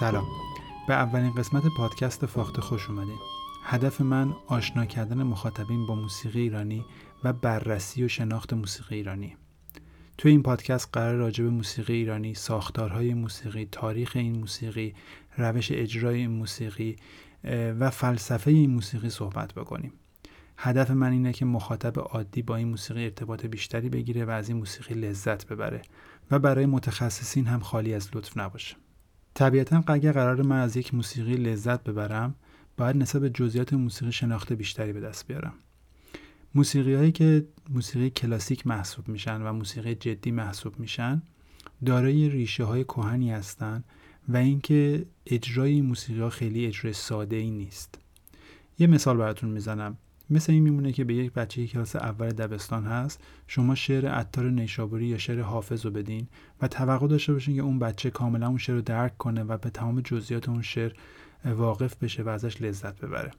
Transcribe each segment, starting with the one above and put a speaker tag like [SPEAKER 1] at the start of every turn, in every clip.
[SPEAKER 1] سلام به اولین قسمت پادکست فاخته خوش اومدین هدف من آشنا کردن مخاطبین با موسیقی ایرانی و بررسی و شناخت موسیقی ایرانی توی این پادکست قرار راجع به موسیقی ایرانی، ساختارهای موسیقی، تاریخ این موسیقی، روش اجرای این موسیقی و فلسفه این موسیقی صحبت بکنیم. هدف من اینه که مخاطب عادی با این موسیقی ارتباط بیشتری بگیره و از این موسیقی لذت ببره و برای متخصصین هم خالی از لطف نباشه. طبیعتا اگر قرار من از یک موسیقی لذت ببرم باید نسبت به جزئیات موسیقی شناخته بیشتری به دست بیارم. موسیقی هایی که موسیقی کلاسیک محسوب میشن و موسیقی جدی محسوب میشن دارای ریشه های کهنی هستند و اینکه اجرای موسیقی ها خیلی اجرای ساده ای نیست. یه مثال براتون می‌زنم. مثل این میمونه که به یک بچه کلاس اول دبستان هست شما شعر عطار نیشابوری یا شعر حافظ رو بدین و توقع داشته باشین که اون بچه کاملا اون شعر رو درک کنه و به تمام جزئیات اون شعر واقف بشه و ازش لذت ببره.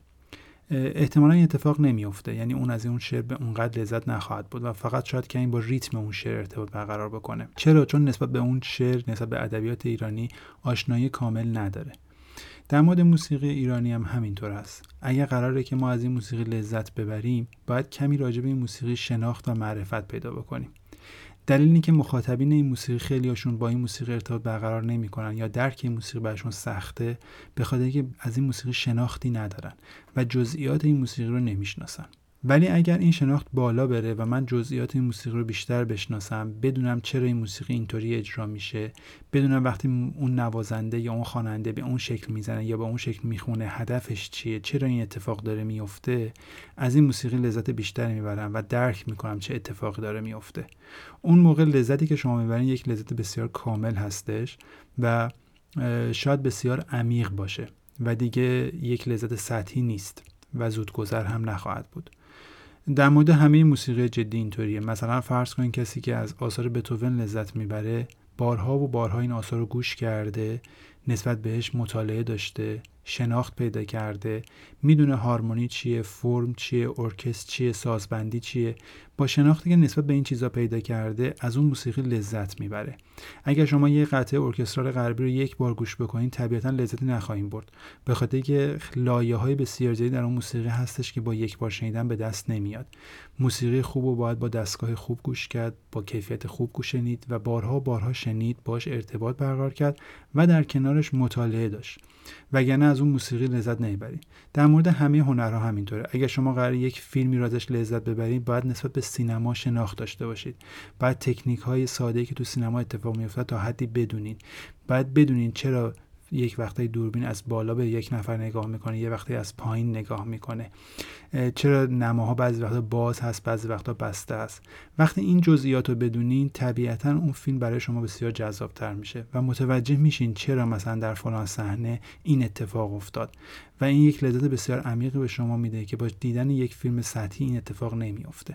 [SPEAKER 1] احتمالا این اتفاق نمیافته. یعنی اون از اون شعر به اونقدر لذت نخواهد بود و فقط شاید که این با ریتم اون شعر ارتباط برقرار بکنه. چرا؟ چون نسبت به اون شعر نسبت به ادبیات ایرانی آشنایی کامل نداره. در مورد موسیقی ایرانی هم همینطور است. اگر قراره که ما از این موسیقی لذت ببریم باید کمی راجع به این موسیقی شناخت و معرفت پیدا بکنیم. دلیل اینه که مخاطبین این موسیقی خیلیاشون با این موسیقی ارتباط برقرار نمی‌کنن یا درک این موسیقی برشون سخته به خاطر که از این موسیقی شناختی ندارن و جزئیات این موسیقی رو نمی‌شناسن. ولی اگر این شناخت بالا بره و من جزئیات این موسیقی رو بیشتر بشناسم بدونم چرا این موسیقی اینطوری اجرا میشه بدونم وقتی اون نوازنده یا اون خواننده به اون شکل می‌زنه یا به اون شکل می‌خونه هدفش چیه چرا این اتفاق داره میفته از این موسیقی لذت بیشتری می‌برم و درک می‌کنم چه اتفاقی داره میفته اون موقع لذتی که شما می‌برین یک لذت بسیار کامل هستش و شاید بسیار عمیق باشه و دیگه یک لذت سطحی نیست و زودگذر هم نخواهد بود. در مورد همه موسیقی جدی اینطوریه. مثلا فرض کنید کسی که از آثار بتوون لذت می‌بره بارها و بارها این آثار رو گوش کرده نسبت بهش مطالعه داشته. شناخت پیدا کرده می‌دونه هارمونی چیه فرم چیه ارکست چیه سازبندی چیه. با شناختی که نسبت به این چیزا پیدا کرده از اون موسیقی لذت می‌بره. اگر شما یه قطعه ارکسترال غربی رو یک بار گوش بکنید طبیعتا لذتی نخواهیم برد. به خاطر که لایه های بسیار زیادی در اون موسیقی هستش که با یک بار شنیدن به دست نمیاد. موسیقی خوب و باید با دستگاه خوب گوش کرد با کیفیت خوب گوش شنید و بارها بارها شنید باش ارتباط برقرار کرد و در کنارش مطالعه داشت. وگرنه از اون موسیقی لذت نمی‌برید در مورد همه هنرها همینطوره. اگر شما قرار یک فیلمی رو ازش لذت ببرید باید نسبت به سینما شناخت داشته باشید. باید تکنیک های ساده که تو سینما اتفاق میفته تا حدی بدونید. باید بدونید چرا یک وقتای دوربین از بالا به یک نفر نگاه می‌کنه یه وقتی از پایین نگاه می‌کنه. چرا نماها بعضی وقتا باز هست بعضی وقتا بسته است؟ وقتی این جزئیات رو بدونین طبیعتا اون فیلم برای شما بسیار جذابتر میشه و متوجه میشین چرا مثلا در فلان صحنه این اتفاق افتاد. و این یک لذت بسیار عمیقی به شما میده که با دیدن یک فیلم سطحی این اتفاق نمیافته.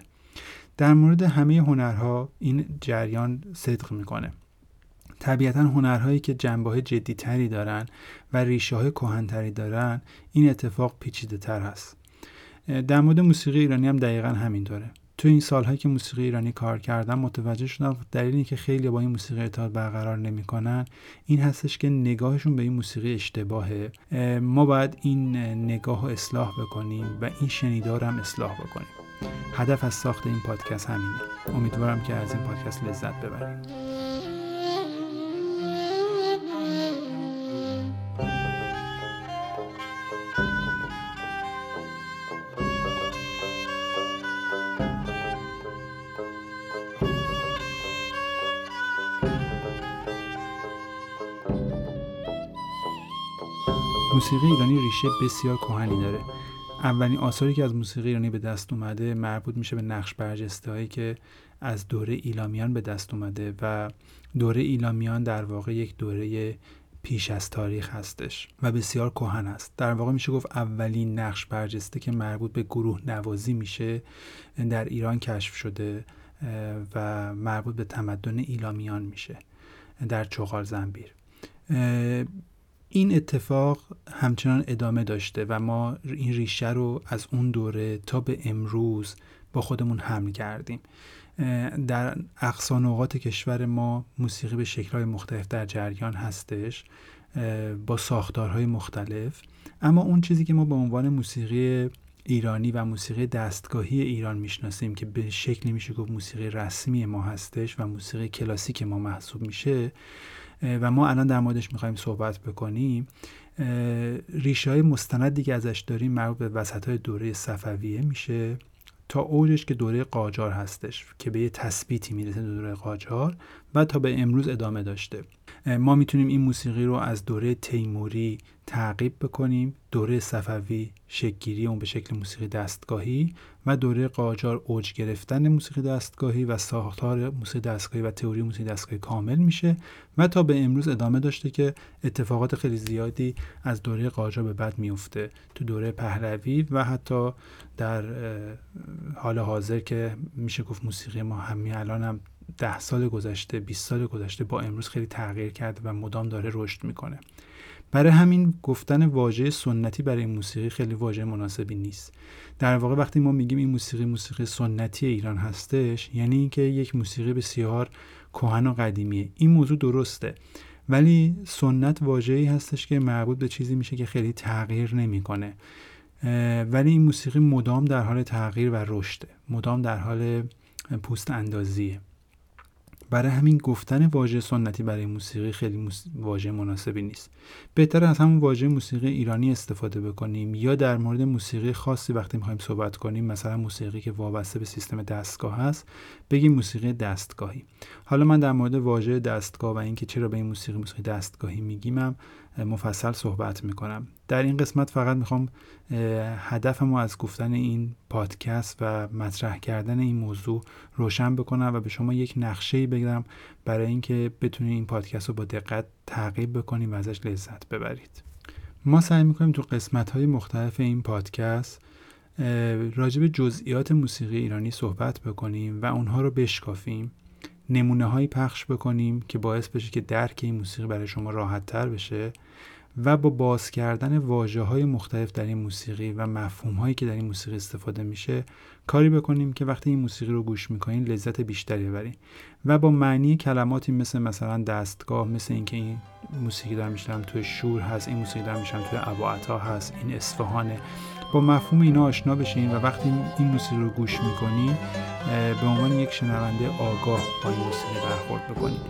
[SPEAKER 1] در مورد همه هنرها این جریان صدق می‌کنه. طبیعتا هنرهایی که جنبه جدی تری دارن و ریشه های کهنتری دارن این اتفاق پیچیده تر هست. در مورد موسیقی ایرانی هم دقیقا همینطوره. تو این سالهایی که موسیقی ایرانی کار کردم متوجه شدم دلیلی که خیلی با این موسیقی ارتباط برقرار نمی‌کنن این هستش که نگاهشون به این موسیقی اشتباهه. ما باید این نگاه رو اصلاح بکنیم و این شنیدار هم اصلاح بکنیم. هدف از ساخت این پادکست همینه. امیدوارم که از این پادکست لذت ببرید. موسیقی ایرانی ریشه بسیار کهنی داره. اولین آثاری که از موسیقی ایرانی به دست اومده مربوط میشه به نقش برجسته هایی که از دوره ایلامیان به دست اومده و دوره ایلامیان در واقع یک دوره پیش از تاریخ هستش و بسیار کهن است. در واقع میشه گفت اولین نقش برجسته که مربوط به گروه نوازی میشه در ایران کشف شده و مربوط به تمدن ایلامیان میشه در چغال زنبیر. این اتفاق همچنان ادامه داشته و ما این ریشه رو از اون دوره تا به امروز با خودمون حمل کردیم. در اقصا نقاط کشور ما موسیقی به شکلهای مختلف در جریان هستش با ساختارهای مختلف. اما اون چیزی که ما به عنوان موسیقی ایرانی و موسیقی دستگاهی ایران می‌شناسیم که به شکلی میشه گفت موسیقی رسمی ما هستش و موسیقی کلاسیک ما محسوب میشه و ما الان در موردش می‌خوایم صحبت بکنیم. ریشه های مستندی که ازش داریم مربوط به وسط های دوره صفویه میشه. تا اوجش که دوره قاجار هستش که به یه تثبیتی می‌رسه دوره قاجار و تا به امروز ادامه داشته. ما می‌تونیم این موسیقی رو از دوره تیموری تعقیب بکنیم دوره صفوی شکلگیری اون به شکل موسیقی دستگاهی و دوره قاجار اوج گرفتن موسیقی دستگاهی و ساختار موسیقی دستگاهی و تئوری موسیقی دستگاهی کامل میشه و تا به امروز ادامه داشته که اتفاقات خیلی زیادی از دوره قاجار به بعد میفته تو دوره پهلوی و حتی در حال حاضر که میشه گفت موسیقی ما همین الان هم ده سال گذشته 20 سال گذشته با امروز خیلی تغییر کرده و مدام داره رشد می‌کنه. برای همین گفتن واژه سنتی برای این موسیقی خیلی واژه مناسبی نیست. در واقع وقتی ما میگیم این موسیقی موسیقی سنتی ایران هستش یعنی اینکه یک موسیقی بسیار کهن و قدیمیه. این موضوع درسته. ولی سنت واژه‌ای هستش که مربوط به چیزی میشه که خیلی تغییر نمی‌کنه. ولی این موسیقی مدام در حال تغییر و رشده. مدام در حال پوست اندازیه. برای همین گفتن واژه سنتی برای موسیقی خیلی موس... واژه مناسبی نیست. بهتر از همون واژه موسیقی ایرانی استفاده بکنیم یا در مورد موسیقی خاصی وقتی می‌خوایم صحبت کنیم مثلا موسیقی که وابسته به سیستم دستگاه هست بگیم موسیقی دستگاهی. حالا من در مورد واژه دستگاه و اینکه چرا به این موسیقی موسیقی دستگاهی میگیمم مفصل صحبت می‌کنم. در این قسمت فقط می‌خوام هدف ما از گفتن این پادکست و مطرح کردن این موضوع روشن بکنم و به شما یک نقشه بگم برای اینکه بتونید این پادکست رو با دقت تعقیب بکنید و ازش لذت ببرید. ما سعی می‌کنیم تو قسمت های مختلف این پادکست راجع به جزئیات موسیقی ایرانی صحبت بکنیم و اونها رو بشکافیم نمونه هایی پخش بکنیم که باعث بشه که درک این موسیقی برای شما راحت تر بشه. و با باز کردن واجه های مختلف در این موسیقی و مفهوم هایی که در این موسیقی استفاده میشه کاری بکنیم که وقتی این موسیقی رو گوش می‌کنین لذت بیشتری ببرین. و با معنی کلماتی مثل مثلا دستگاه مثل اینکه این موسیقی دارم میشنم توی شور هست این موسیقی دارم میشنم توی اباعتا هست این اصفهانه. با مفهوم اینا آشنا بشین و وقتی این موسیقی رو گوش می‌کنین به عنوان یک شنونده آگاه با این موسیقی برخورد بکنید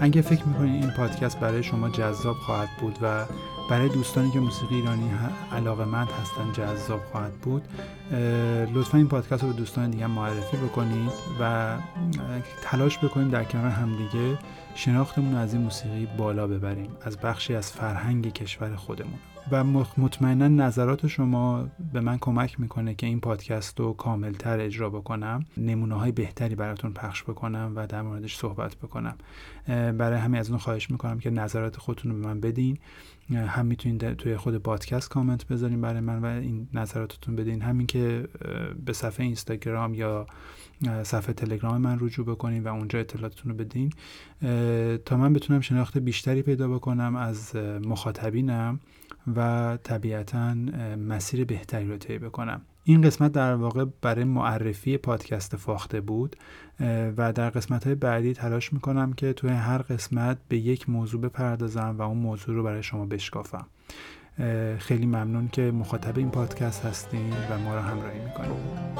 [SPEAKER 1] اگه فکر می‌کنید این پادکست برای شما جذاب خواهد بود و برای دوستانی که موسیقی ایرانی علاقه مند هستن جذاب خواهد بود لطفا این پادکست رو به دوستان دیگه معرفی بکنید و تلاش بکنیم در کنار همدیگه شناختمون از این موسیقی بالا ببریم از بخشی از فرهنگ کشور خودمون. و مطمئنا نظرات شما به من کمک می‌کنه که این پادکست رو کاملتر اجرا بکنم نمونه های بهتری براتون پخش بکنم و در موردش صحبت بکنم. برای همین از اون خواهش می‌کنم که نظرات خودتون رو به من بدین. هم می‌تونید توی خود پادکست کامنت بذارین برای من و این نظراتتون بدین. همین که به صفحه اینستاگرام یا صفحه تلگرام من رجوع بکنین و اونجا اطلاعاتتون رو بدین. تا من بتونم شناخت بیشتری پیدا بکنم از مخاطبینم و طبیعتا مسیر بهتری رو طی بکنم. این قسمت در واقع برای معرفی پادکست فاخته بود و در قسمت های بعدی تلاش می‌کنم که توی هر قسمت به یک موضوع بپردازم و اون موضوع رو برای شما بشکافم. خیلی ممنون که مخاطب این پادکست هستین و ما رو همراهی می‌کنید.